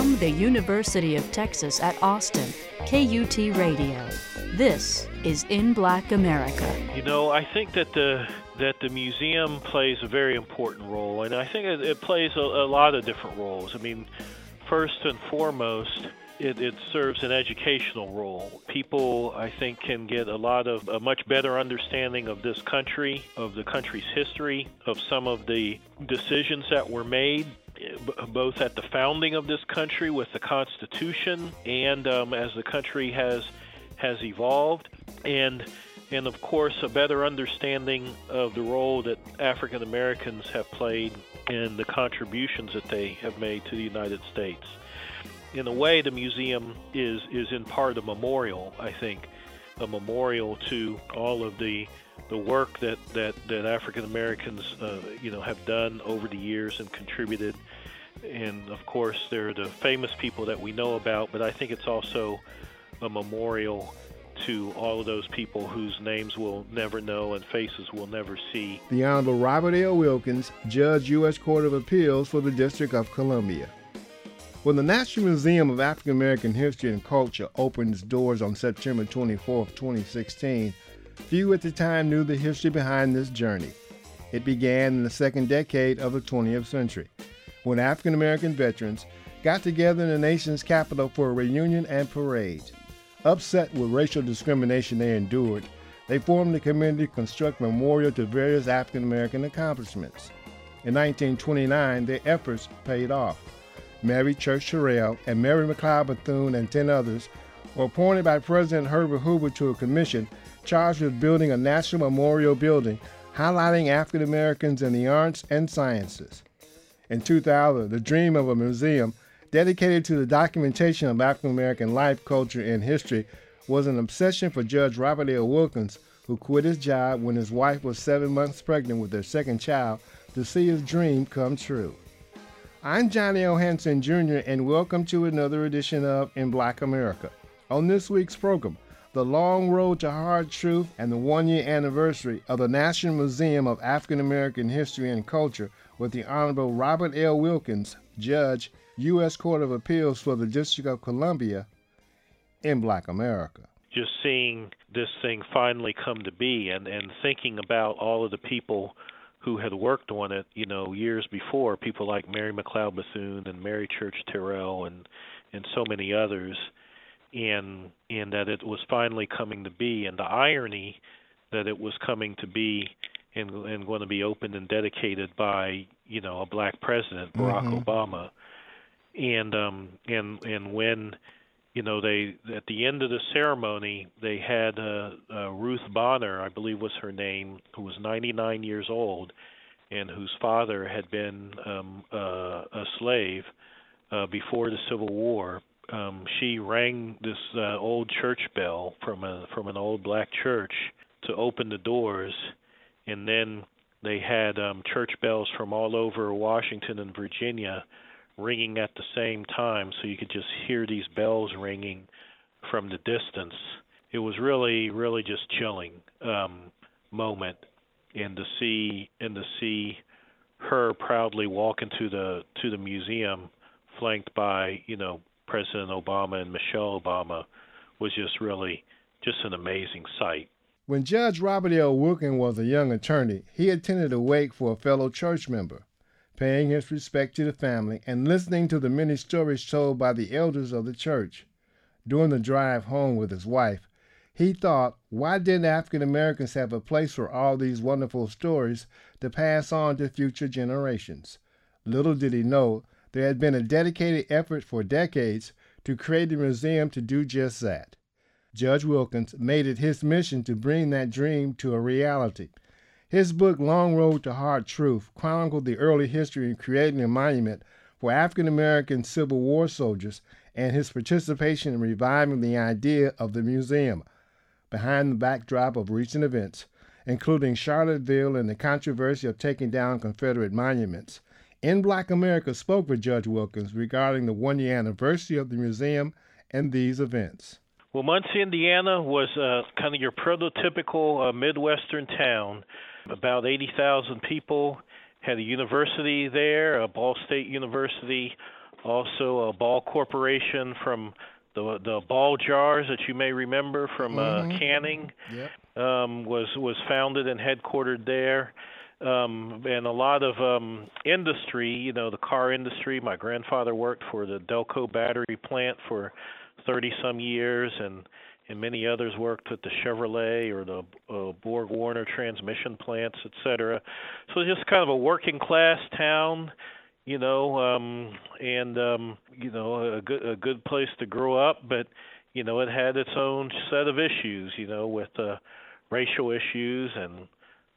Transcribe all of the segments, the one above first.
From the University of Texas at Austin, KUT Radio. This is In Black America. You know, I think that the that the museum plays a very important role, and I think it, it plays a, a lot of different roles. I mean, first and foremost, it, it, serves an educational role. People, I think, can get a lot of a much better understanding of this country, of the country's history, of some of the decisions that were made both at the founding of this country with the Constitution and um, as the country has has evolved, and and of course a better understanding of the role that African Americans have played and the contributions that they have made to the United States. In a way, the museum is is in part a memorial. I think a memorial to all of the the work that that, that African Americans uh, you know have done over the years and contributed. And of course, they're the famous people that we know about, but I think it's also a memorial to all of those people whose names we'll never know and faces we'll never see. The Honorable Robert L. Wilkins, Judge, U.S. Court of Appeals for the District of Columbia. When the National Museum of African American History and Culture opened its doors on September 24, 2016, few at the time knew the history behind this journey. It began in the second decade of the 20th century, when African American veterans got together in the nation's capital for a reunion and parade. Upset with racial discrimination they endured, they formed a committee to construct a memorial to various African American accomplishments. In 1929, their efforts paid off. Mary Church Terrell and Mary McLeod Bethune and 10 others were appointed by President Herbert Hoover to a commission charged with building a national memorial building highlighting African Americans in the arts and sciences. In 2000, the dream of a museum dedicated to the documentation of African American life, culture, and history, was an obsession for Judge Robert L. Wilkins, who quit his job when his wife was seven months pregnant with their second child to see his dream come true. I'm Johnny O. Hanson Jr., and welcome to another edition of In Black America. On this week's program, the long road to hard truth and the one year anniversary of the National Museum of African American History and Culture with the Honorable Robert L. Wilkins, Judge, U.S. Court of Appeals for the District of Columbia in Black America. Just seeing this thing finally come to be and, and thinking about all of the people who had worked on it, you know, years before, people like Mary McLeod Bethune and Mary Church Terrell and and so many others, and and that it was finally coming to be, and the irony that it was coming to be and and going to be opened and dedicated by you know a black president, Barack mm-hmm. Obama, and um and and when you know they at the end of the ceremony they had uh, uh, Ruth Bonner I believe was her name who was 99 years old and whose father had been um uh, a slave uh before the Civil War um she rang this uh, old church bell from a from an old black church to open the doors and then they had um church bells from all over Washington and Virginia ringing at the same time, so you could just hear these bells ringing from the distance. It was really, really just chilling um, moment, and to see and to see her proudly walk into the to the museum, flanked by you know President Obama and Michelle Obama, was just really just an amazing sight. When Judge Robert L. Wilkins was a young attorney, he attended a wake for a fellow church member paying his respect to the family, and listening to the many stories told by the elders of the church. During the drive home with his wife, he thought, why didn't African Americans have a place for all these wonderful stories to pass on to future generations? Little did he know there had been a dedicated effort for decades to create a museum to do just that. Judge Wilkins made it his mission to bring that dream to a reality. His book, Long Road to Hard Truth, chronicled the early history in creating a monument for African American Civil War soldiers and his participation in reviving the idea of the museum behind the backdrop of recent events, including Charlottesville and the controversy of taking down Confederate monuments. In Black America spoke with Judge Wilkins regarding the one year anniversary of the museum and these events. Well, Muncie, Indiana was uh, kind of your prototypical uh, Midwestern town about 80,000 people. Had a university there, a Ball State University, also a Ball Corporation from the the ball jars that you may remember from uh, canning Yep. um, was was founded and headquartered there. Um, and a lot of um, industry, you know, the car industry. My grandfather worked for the Delco battery plant for 30 some years, and and many others worked at the Chevrolet or the uh, Borg Warner transmission plants, et cetera. So just kind of a working class town, you know, um, and um, you know, a good a good place to grow up, but you know, it had its own set of issues, you know, with uh, racial issues and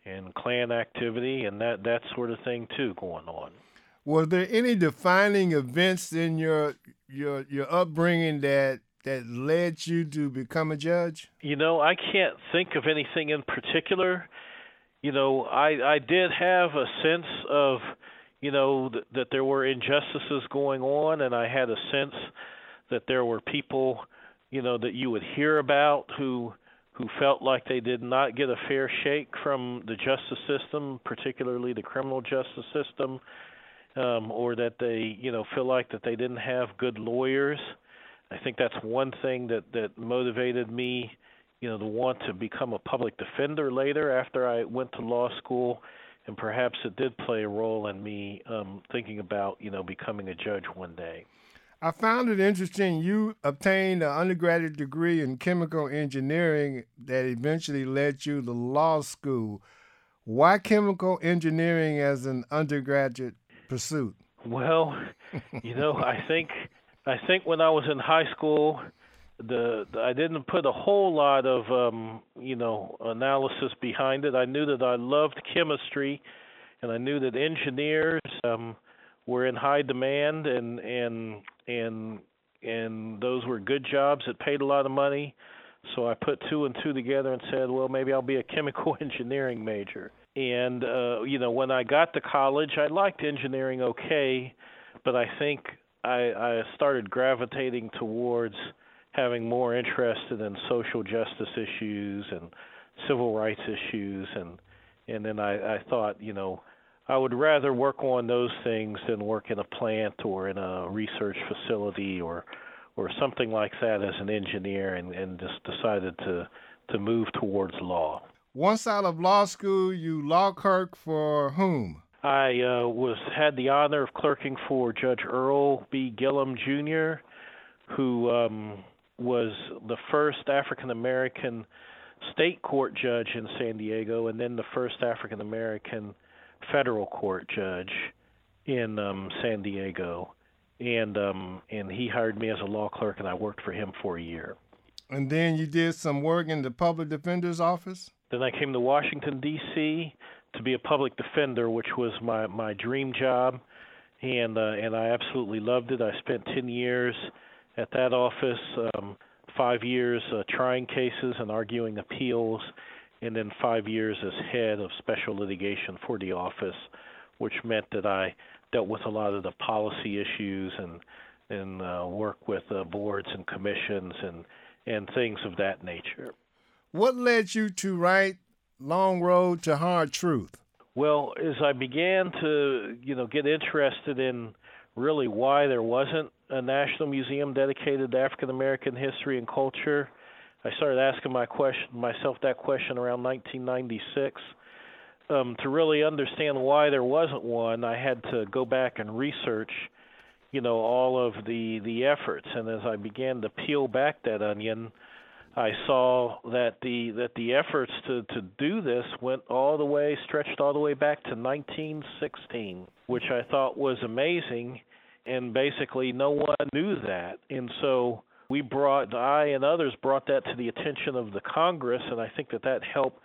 and Klan activity and that that sort of thing too going on. Were there any defining events in your your your upbringing that that led you to become a judge? You know, I can't think of anything in particular. You know, I I did have a sense of, you know, th- that there were injustices going on, and I had a sense that there were people, you know, that you would hear about who who felt like they did not get a fair shake from the justice system, particularly the criminal justice system, um, or that they, you know, feel like that they didn't have good lawyers. I think that's one thing that that motivated me, you know, to want to become a public defender later after I went to law school, and perhaps it did play a role in me um, thinking about, you know, becoming a judge one day. I found it interesting. You obtained an undergraduate degree in chemical engineering that eventually led you to law school. Why chemical engineering as an undergraduate pursuit? Well, you know, I think I think when I was in high school, the, the I didn't put a whole lot of um, you know analysis behind it. I knew that I loved chemistry, and I knew that engineers um, were in high demand, and and and and those were good jobs that paid a lot of money. So I put two and two together and said, well, maybe I'll be a chemical engineering major. And uh, you know, when I got to college, I liked engineering okay, but I think I, I started gravitating towards having more interest in social justice issues and civil rights issues, and and then I, I thought, you know, I would rather work on those things than work in a plant or in a research facility or or something like that as an engineer, and, and just decided to to move towards law. Once out of law school, you law clerk for whom? I uh, was had the honor of clerking for Judge Earl B. Gilliam Jr., who um, was the first African American state court judge in San Diego, and then the first African American federal court judge in um, San Diego. And um, and he hired me as a law clerk, and I worked for him for a year. And then you did some work in the public defender's office? Then I came to Washington D.C. to be a public defender, which was my my dream job, and uh, and I absolutely loved it. I spent ten years at that office, um, five years uh, trying cases and arguing appeals, and then five years as head of special litigation for the office, which meant that I dealt with a lot of the policy issues and and uh, work with uh, boards and commissions and and things of that nature. What led you to write Long Road to Hard Truth? Well, as I began to, you know, get interested in really why there wasn't a national museum dedicated to African American history and culture, I started asking my question myself that question around 1996. Um, to really understand why there wasn't one, I had to go back and research, you know, all of the the efforts. And as I began to peel back that onion, I saw that the that the efforts to to do this went all the way stretched all the way back to 1916, which I thought was amazing, and basically no one knew that, and so we brought I and others brought that to the attention of the Congress, and I think that that helped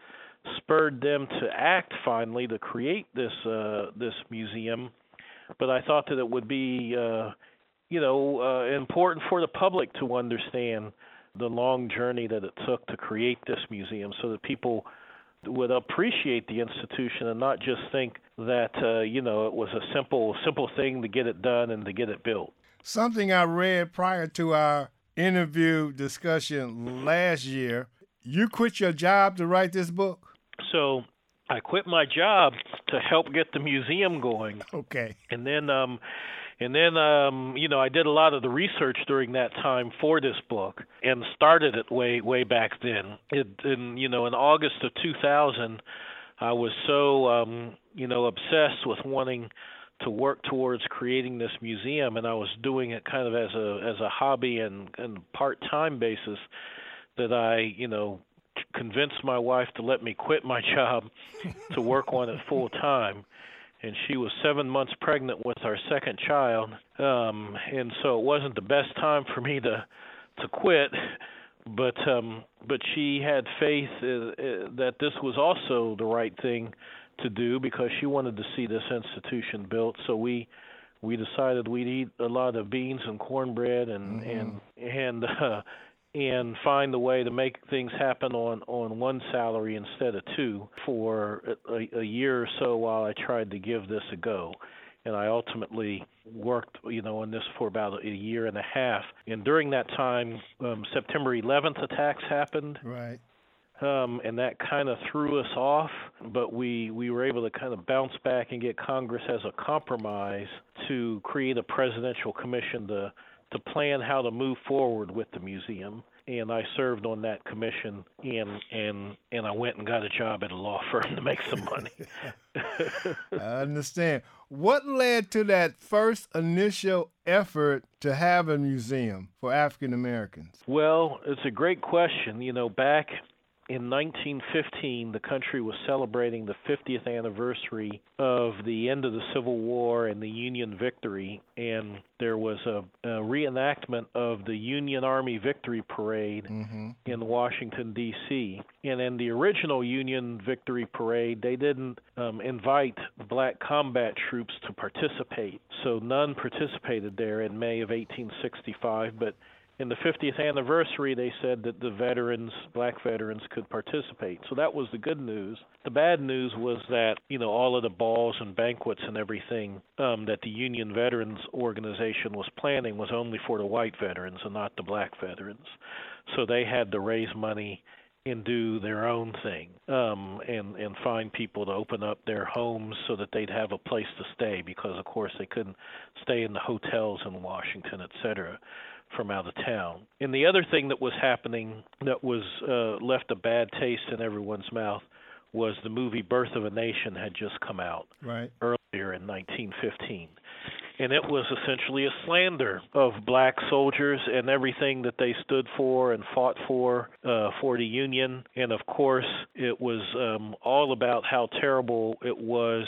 spurred them to act finally to create this uh, this museum. But I thought that it would be uh, you know uh, important for the public to understand the long journey that it took to create this museum so that people would appreciate the institution and not just think that uh, you know it was a simple simple thing to get it done and to get it built. Something I read prior to our interview discussion last year, you quit your job to write this book? So I quit my job to help get the museum going. Okay. And then um And then, um, you know, I did a lot of the research during that time for this book, and started it way way back then. It, in you know, in August of 2000, I was so um, you know obsessed with wanting to work towards creating this museum, and I was doing it kind of as a as a hobby and and part time basis. That I, you know, convinced my wife to let me quit my job to work on it full time and she was seven months pregnant with our second child um and so it wasn't the best time for me to to quit but um but she had faith uh, uh, that this was also the right thing to do because she wanted to see this institution built so we we decided we'd eat a lot of beans and cornbread and mm-hmm. and and uh and find a way to make things happen on on one salary instead of two for a, a year or so while I tried to give this a go and I ultimately worked, you know, on this for about a year and a half. And during that time, um, September 11th attacks happened. Right. Um, and that kind of threw us off, but we we were able to kind of bounce back and get Congress as a compromise to create a presidential commission to to plan how to move forward with the museum and I served on that commission and and and I went and got a job at a law firm to make some money. I understand. What led to that first initial effort to have a museum for African Americans? Well, it's a great question. You know, back in 1915, the country was celebrating the 50th anniversary of the end of the Civil War and the Union victory, and there was a, a reenactment of the Union Army Victory Parade mm-hmm. in Washington D.C. And in the original Union Victory Parade, they didn't um, invite black combat troops to participate, so none participated there in May of 1865, but in the 50th anniversary, they said that the veterans, black veterans, could participate. So that was the good news. The bad news was that you know all of the balls and banquets and everything um, that the Union Veterans Organization was planning was only for the white veterans and not the black veterans. So they had to raise money and do their own thing um and and find people to open up their homes so that they'd have a place to stay because of course they couldn't stay in the hotels in Washington et cetera from out of town. And the other thing that was happening that was uh, left a bad taste in everyone's mouth was the movie Birth of a Nation had just come out right. earlier in 1915. And it was essentially a slander of black soldiers and everything that they stood for and fought for uh, for the Union. And of course, it was um, all about how terrible it was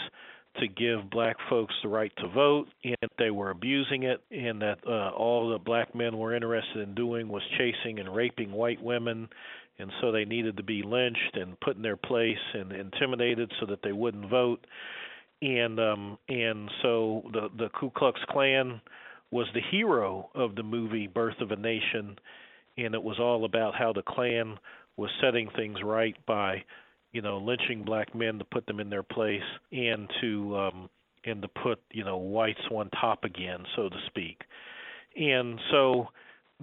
to give black folks the right to vote, and they were abusing it, and that uh, all the black men were interested in doing was chasing and raping white women, and so they needed to be lynched and put in their place and intimidated so that they wouldn't vote, and um, and so the the Ku Klux Klan was the hero of the movie Birth of a Nation, and it was all about how the Klan was setting things right by you know, lynching black men to put them in their place and to um and to put, you know, whites on top again, so to speak. And so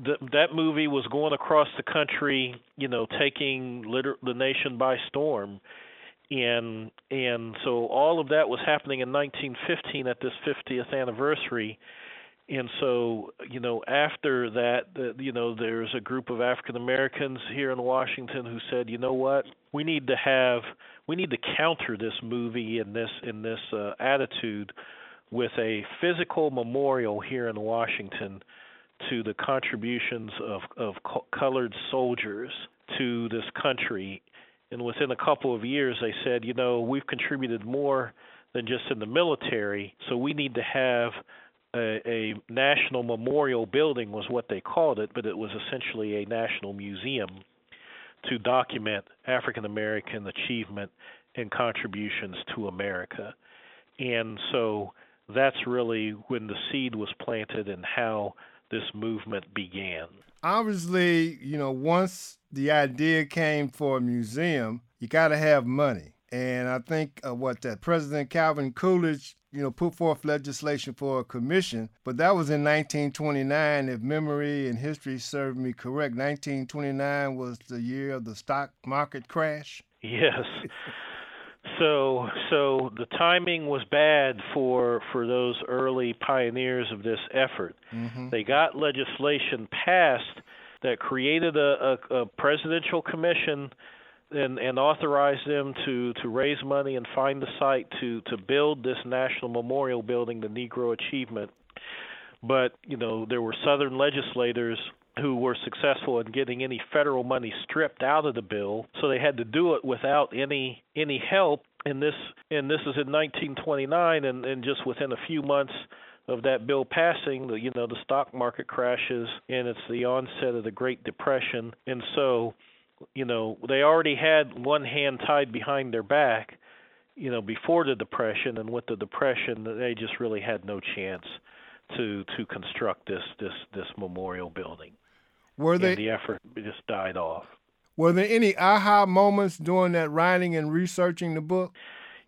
the, that movie was going across the country, you know, taking liter- the nation by storm. And and so all of that was happening in 1915 at this 50th anniversary. And so you know after that the, you know there's a group of African Americans here in Washington who said you know what? We need to have we need to counter this movie and this in this uh, attitude with a physical memorial here in Washington to the contributions of of co- colored soldiers to this country and within a couple of years they said you know we've contributed more than just in the military so we need to have a, a national memorial building was what they called it, but it was essentially a national museum to document African American achievement and contributions to America. And so that's really when the seed was planted and how this movement began. Obviously, you know, once the idea came for a museum, you got to have money. And I think uh, what that President Calvin Coolidge you know, put forth legislation for a commission, but that was in 1929. If memory and history serve me correct, 1929 was the year of the stock market crash. Yes. So so the timing was bad for for those early pioneers of this effort. Mm-hmm. They got legislation passed that created a, a, a presidential commission and, and authorized them to, to raise money and find the site to, to build this national memorial building, the Negro Achievement. But you know there were Southern legislators who were successful in getting any federal money stripped out of the bill, so they had to do it without any any help. And this and this is in 1929, and, and just within a few months of that bill passing, the you know the stock market crashes, and it's the onset of the Great Depression, and so you know they already had one hand tied behind their back, you know before the depression, and with the depression they just really had no chance to to construct this this this memorial building. Were they the effort just died off? Were there any aha moments during that writing and researching the book?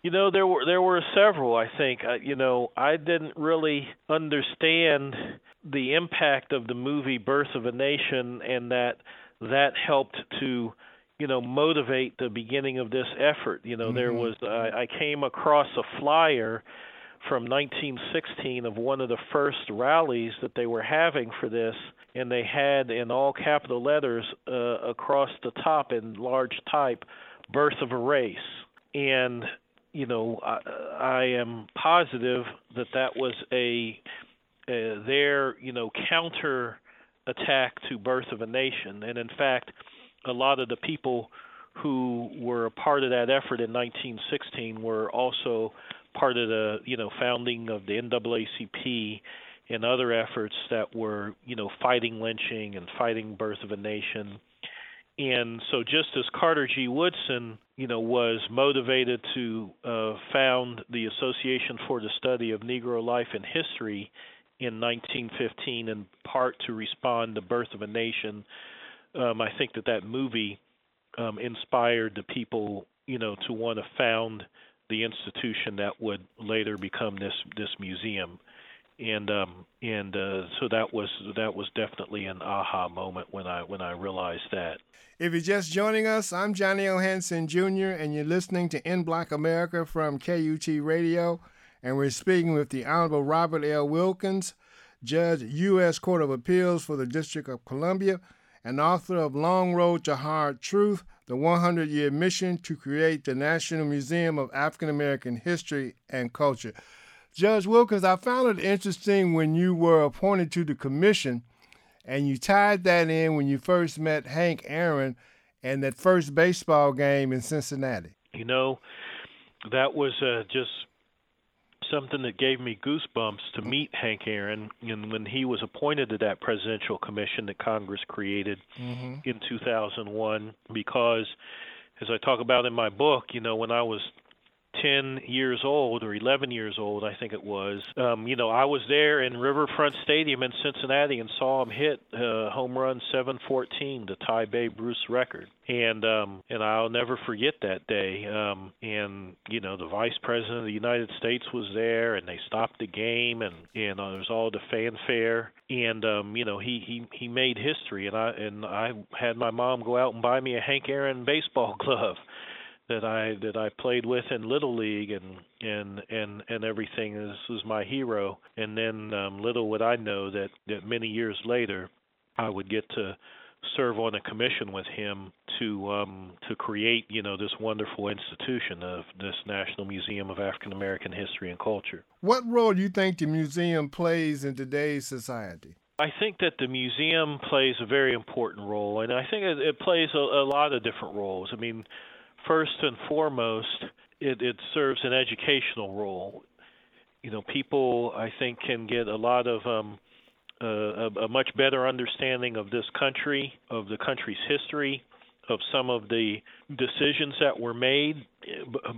You know, there were there were several. I think uh, you know I didn't really understand the impact of the movie Birth of a Nation, and that that helped to you know motivate the beginning of this effort. You know, mm-hmm. there was I, I came across a flyer from 1916 of one of the first rallies that they were having for this, and they had in all capital letters uh, across the top in large type, "Birth of a Race." And you know, I, I am positive that that was a, a their you know counter attack to Birth of a Nation, and in fact, a lot of the people who were a part of that effort in 1916 were also part of the you know founding of the NAACP and other efforts that were you know fighting lynching and fighting birth of a nation. And so, just as Carter G. Woodson, you know, was motivated to uh, found the Association for the Study of Negro Life and History in 1915, in part to respond to Birth of a Nation, um, I think that that movie um, inspired the people, you know, to want to found the institution that would later become this this museum and um and uh, so that was that was definitely an aha moment when I when I realized that. If you're just joining us, I'm Johnny O. Hanson Jr. and you're listening to In Black America from KUT Radio, and we're speaking with the Honorable Robert L. Wilkins, Judge U.S. Court of Appeals for the District of Columbia, and author of Long Road to Hard Truth: the 100 year mission to create the National Museum of African American History and Culture. Judge Wilkins, I found it interesting when you were appointed to the commission and you tied that in when you first met Hank Aaron and that first baseball game in Cincinnati. You know, that was uh, just something that gave me goosebumps to meet Hank Aaron and when he was appointed to that presidential commission that Congress created mm-hmm. in 2001 because as I talk about in my book, you know, when I was 10 years old or 11 years old, I think it was. Um, you know, I was there in Riverfront Stadium in Cincinnati and saw him hit uh, home run 714 to tie Babe Ruth's record. And um and I'll never forget that day. Um and you know, the Vice President of the United States was there and they stopped the game and and uh, there was all the fanfare and um you know, he he he made history and I and I had my mom go out and buy me a Hank Aaron baseball glove that I that I played with in little league and and and and everything. This was my hero. And then um, little would I know that that many years later, I would get to serve on a commission with him to um, to create you know this wonderful institution of this National Museum of African American History and Culture. What role do you think the museum plays in today's society? I think that the museum plays a very important role, and I think it, it plays a, a lot of different roles. I mean, first and foremost, it, it serves an educational role. You know, people I think can get a lot of um, uh, a, a much better understanding of this country, of the country's history, of some of the decisions that were made,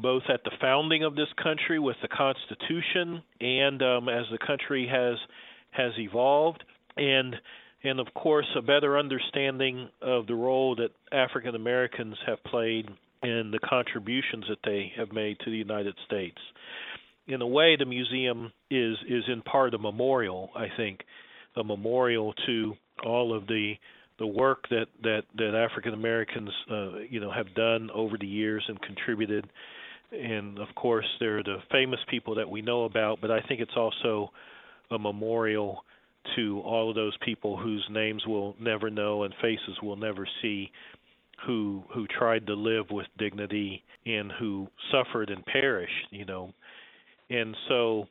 both at the founding of this country with the Constitution and um, as the country has has evolved, and and of course a better understanding of the role that African Americans have played and the contributions that they have made to the United States. In a way, the museum is is in part a memorial. I think a memorial to all of the the work that that that African Americans uh, you know have done over the years and contributed and of course there are the famous people that we know about, but I think it's also a memorial to all of those people whose names we'll never know and faces we'll never see who who tried to live with dignity and who suffered and perished you know. And so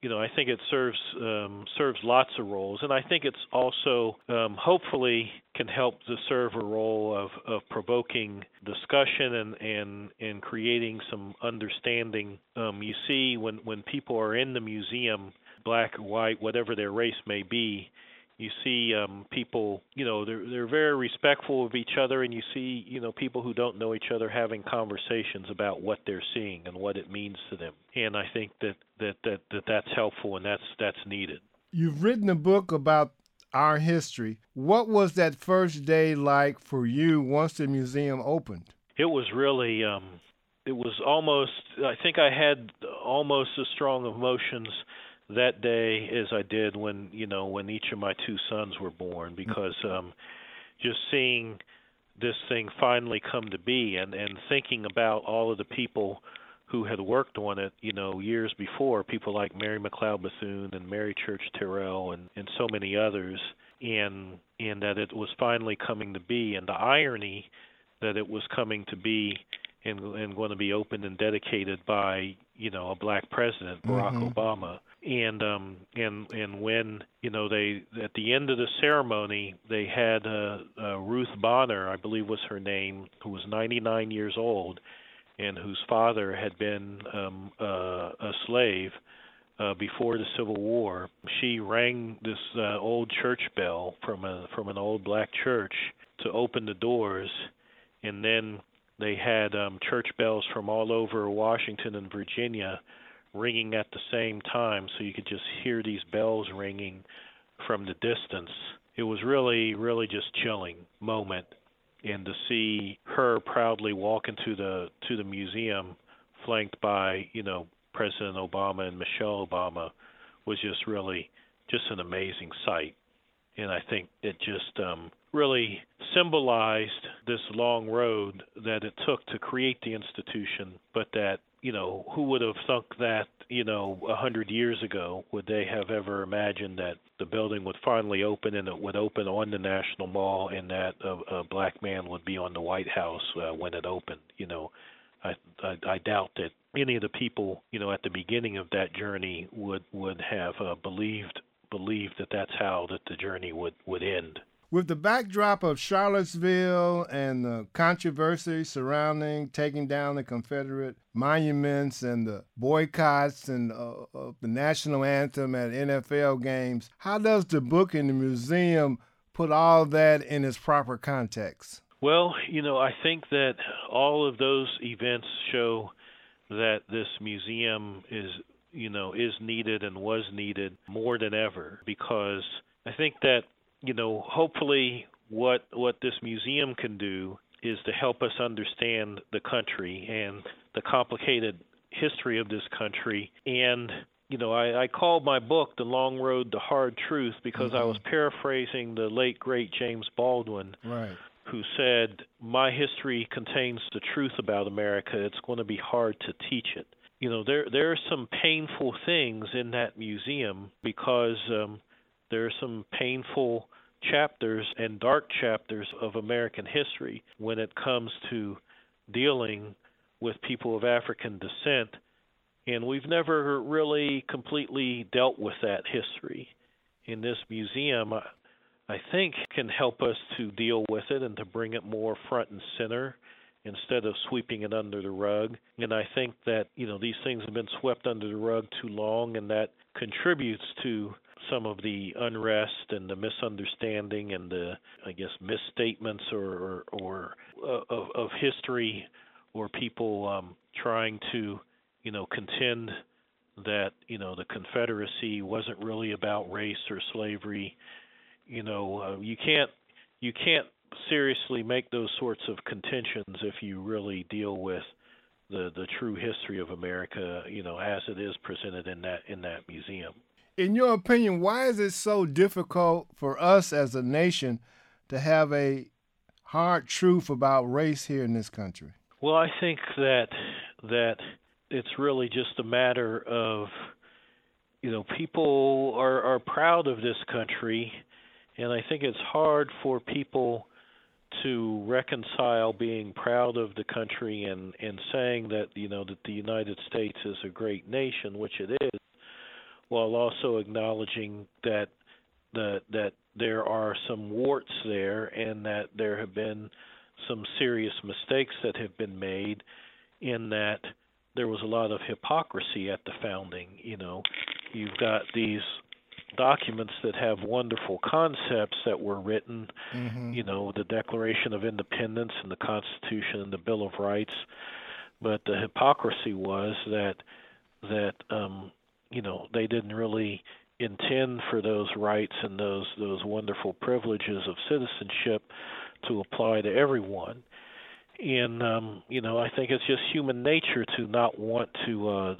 you know I think it serves um, serves lots of roles. And I think it's also um, hopefully can help to serve a role of, of provoking discussion and, and and creating some understanding. Um, you see when when people are in the museum black or white whatever their race may be you see um people you know they're they're very respectful of each other and you see you know people who don't know each other having conversations about what they're seeing and what it means to them. And i think that that that, that that's helpful and that's that's needed. You've written a book about our history. What was that first day like for you once the museum opened? It was really um it was almost i think i had almost as strong emotions that day as I did when you know when each of my two sons were born because um just seeing this thing finally come to be and and thinking about all of the people who had worked on it, you know, years before, people like Mary McLeod Bethune and Mary Church Terrell and and so many others, and and that it was finally coming to be, and the irony that it was coming to be and and going to be opened and dedicated by you know a black president, Barack mm-hmm. Obama and um and and when you know they at the end of the ceremony they had uh, uh Ruth Bonner I believe was her name who was 99 years old and whose father had been um uh, a slave uh before the Civil War she rang this uh, old church bell from a from an old black church to open the doors. And then they had um church bells from all over Washington and Virginia ringing at the same time, so you could just hear these bells ringing from the distance. It was really, really just chilling moment, and to see her proudly walk into the to the museum, flanked by you know President Obama and Michelle Obama, was just really just an amazing sight, and I think it just um, really symbolized this long road that it took to create the institution, but that you know, who would have thunk that, you know, a hundred years ago? Would they have ever imagined that the building would finally open and it would open on the National Mall and that a, a black man would be on the White House uh, when it opened? You know, I, I I doubt that any of the people, you know, at the beginning of that journey would would have uh, believed believed that that's how that the journey would would end. With the backdrop of Charlottesville and the controversy surrounding taking down the Confederate monuments and the boycotts and uh, uh, the national anthem at NFL games, how does the book in the museum put all that in its proper context? Well, you know, I think that all of those events show that this museum is, you know, is needed and was needed more than ever because I think that you know, hopefully what what this museum can do is to help us understand the country and the complicated history of this country and you know, I, I called my book The Long Road to Hard Truth because mm-hmm. I was paraphrasing the late great James Baldwin. Right. Who said, My history contains the truth about America. It's going to be hard to teach it. You know, there there are some painful things in that museum because um, there are some painful chapters and dark chapters of American history when it comes to dealing with people of African descent. And we've never really completely dealt with that history. In this museum, I think, can help us to deal with it and to bring it more front and center instead of sweeping it under the rug. And I think that, you know, these things have been swept under the rug too long, and that contributes to some of the unrest and the misunderstanding and the I guess misstatements or or, or uh, of, of history or people um, trying to you know contend that you know the Confederacy wasn't really about race or slavery. You know uh, you can't you can't seriously make those sorts of contentions if you really deal with the the true history of America, you know, as it is presented in that in that museum in your opinion, why is it so difficult for us as a nation to have a hard truth about race here in this country? Well, I think that that it's really just a matter of you know people are are proud of this country and I think it's hard for people to reconcile being proud of the country and and saying that you know that the United States is a great nation which it is while also acknowledging that that that there are some warts there and that there have been some serious mistakes that have been made in that there was a lot of hypocrisy at the founding you know you've got these documents that have wonderful concepts that were written mm-hmm. you know the declaration of independence and the constitution and the bill of rights but the hypocrisy was that that um you know they didn't really intend for those rights and those those wonderful privileges of citizenship to apply to everyone. And um you know i think it's just human nature to not want to uh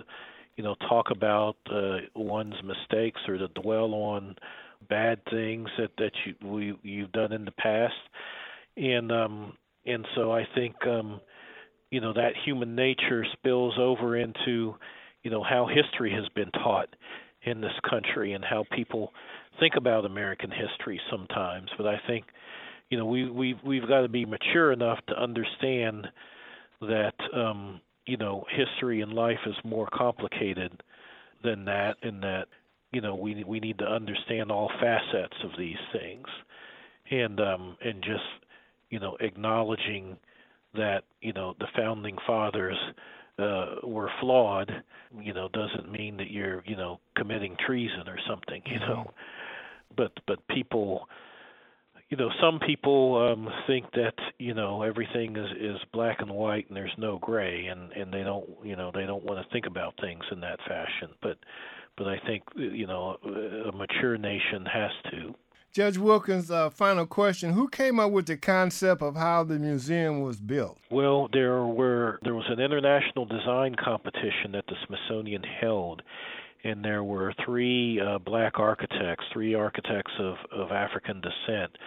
you know talk about uh one's mistakes or to dwell on bad things that that you we you've done in the past. And um and so i think um you know that human nature spills over into you know how history has been taught in this country and how people think about American history sometimes. But I think, you know, we we we've got to be mature enough to understand that um, you know history and life is more complicated than that, and that you know we we need to understand all facets of these things, and um, and just you know acknowledging that you know the founding fathers uh, were flawed, you know, doesn't mean that you're, you know, committing treason or something, you know. Mm-hmm. But but people, you know, some people um, think that you know everything is is black and white and there's no gray, and and they don't, you know, they don't want to think about things in that fashion. But but I think you know a mature nation has to. Judge Wilkins, uh, final question: Who came up with the concept of how the museum was built? Well, there were there was an international design competition that the Smithsonian held, and there were three uh, black architects, three architects of of African descent,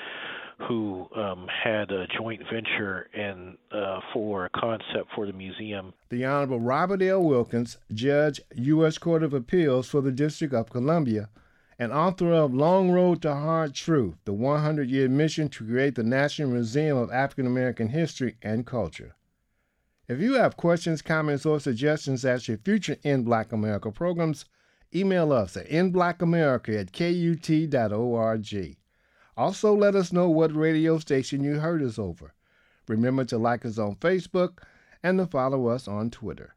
who um, had a joint venture and uh, for a concept for the museum. The Honorable Robert L. Wilkins, Judge, U.S. Court of Appeals for the District of Columbia and author of Long Road to Hard Truth, the 100 year mission to create the National Museum of African American History and Culture. If you have questions, comments, or suggestions as to future In Black America programs, email us at inblackamerica at kut.org. Also, let us know what radio station you heard us over. Remember to like us on Facebook and to follow us on Twitter.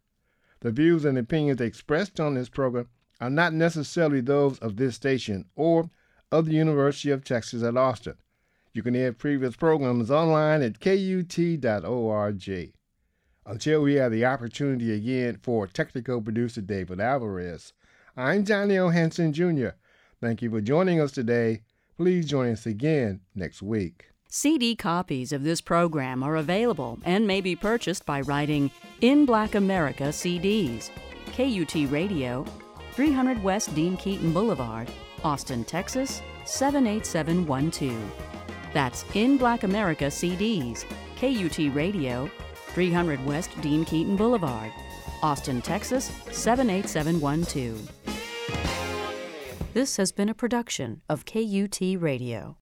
The views and opinions expressed on this program are not necessarily those of this station or of the University of Texas at Austin. You can hear previous programs online at kut.org. Until we have the opportunity again for technical producer David Alvarez, I'm Johnny O. Hanson Jr. Thank you for joining us today. Please join us again next week. CD copies of this program are available and may be purchased by writing In Black America CDs, KUT Radio, 300 West Dean Keaton Boulevard, Austin, Texas 78712. That's In Black America CDs, KUT Radio, 300 West Dean Keaton Boulevard, Austin, Texas 78712. This has been a production of KUT Radio.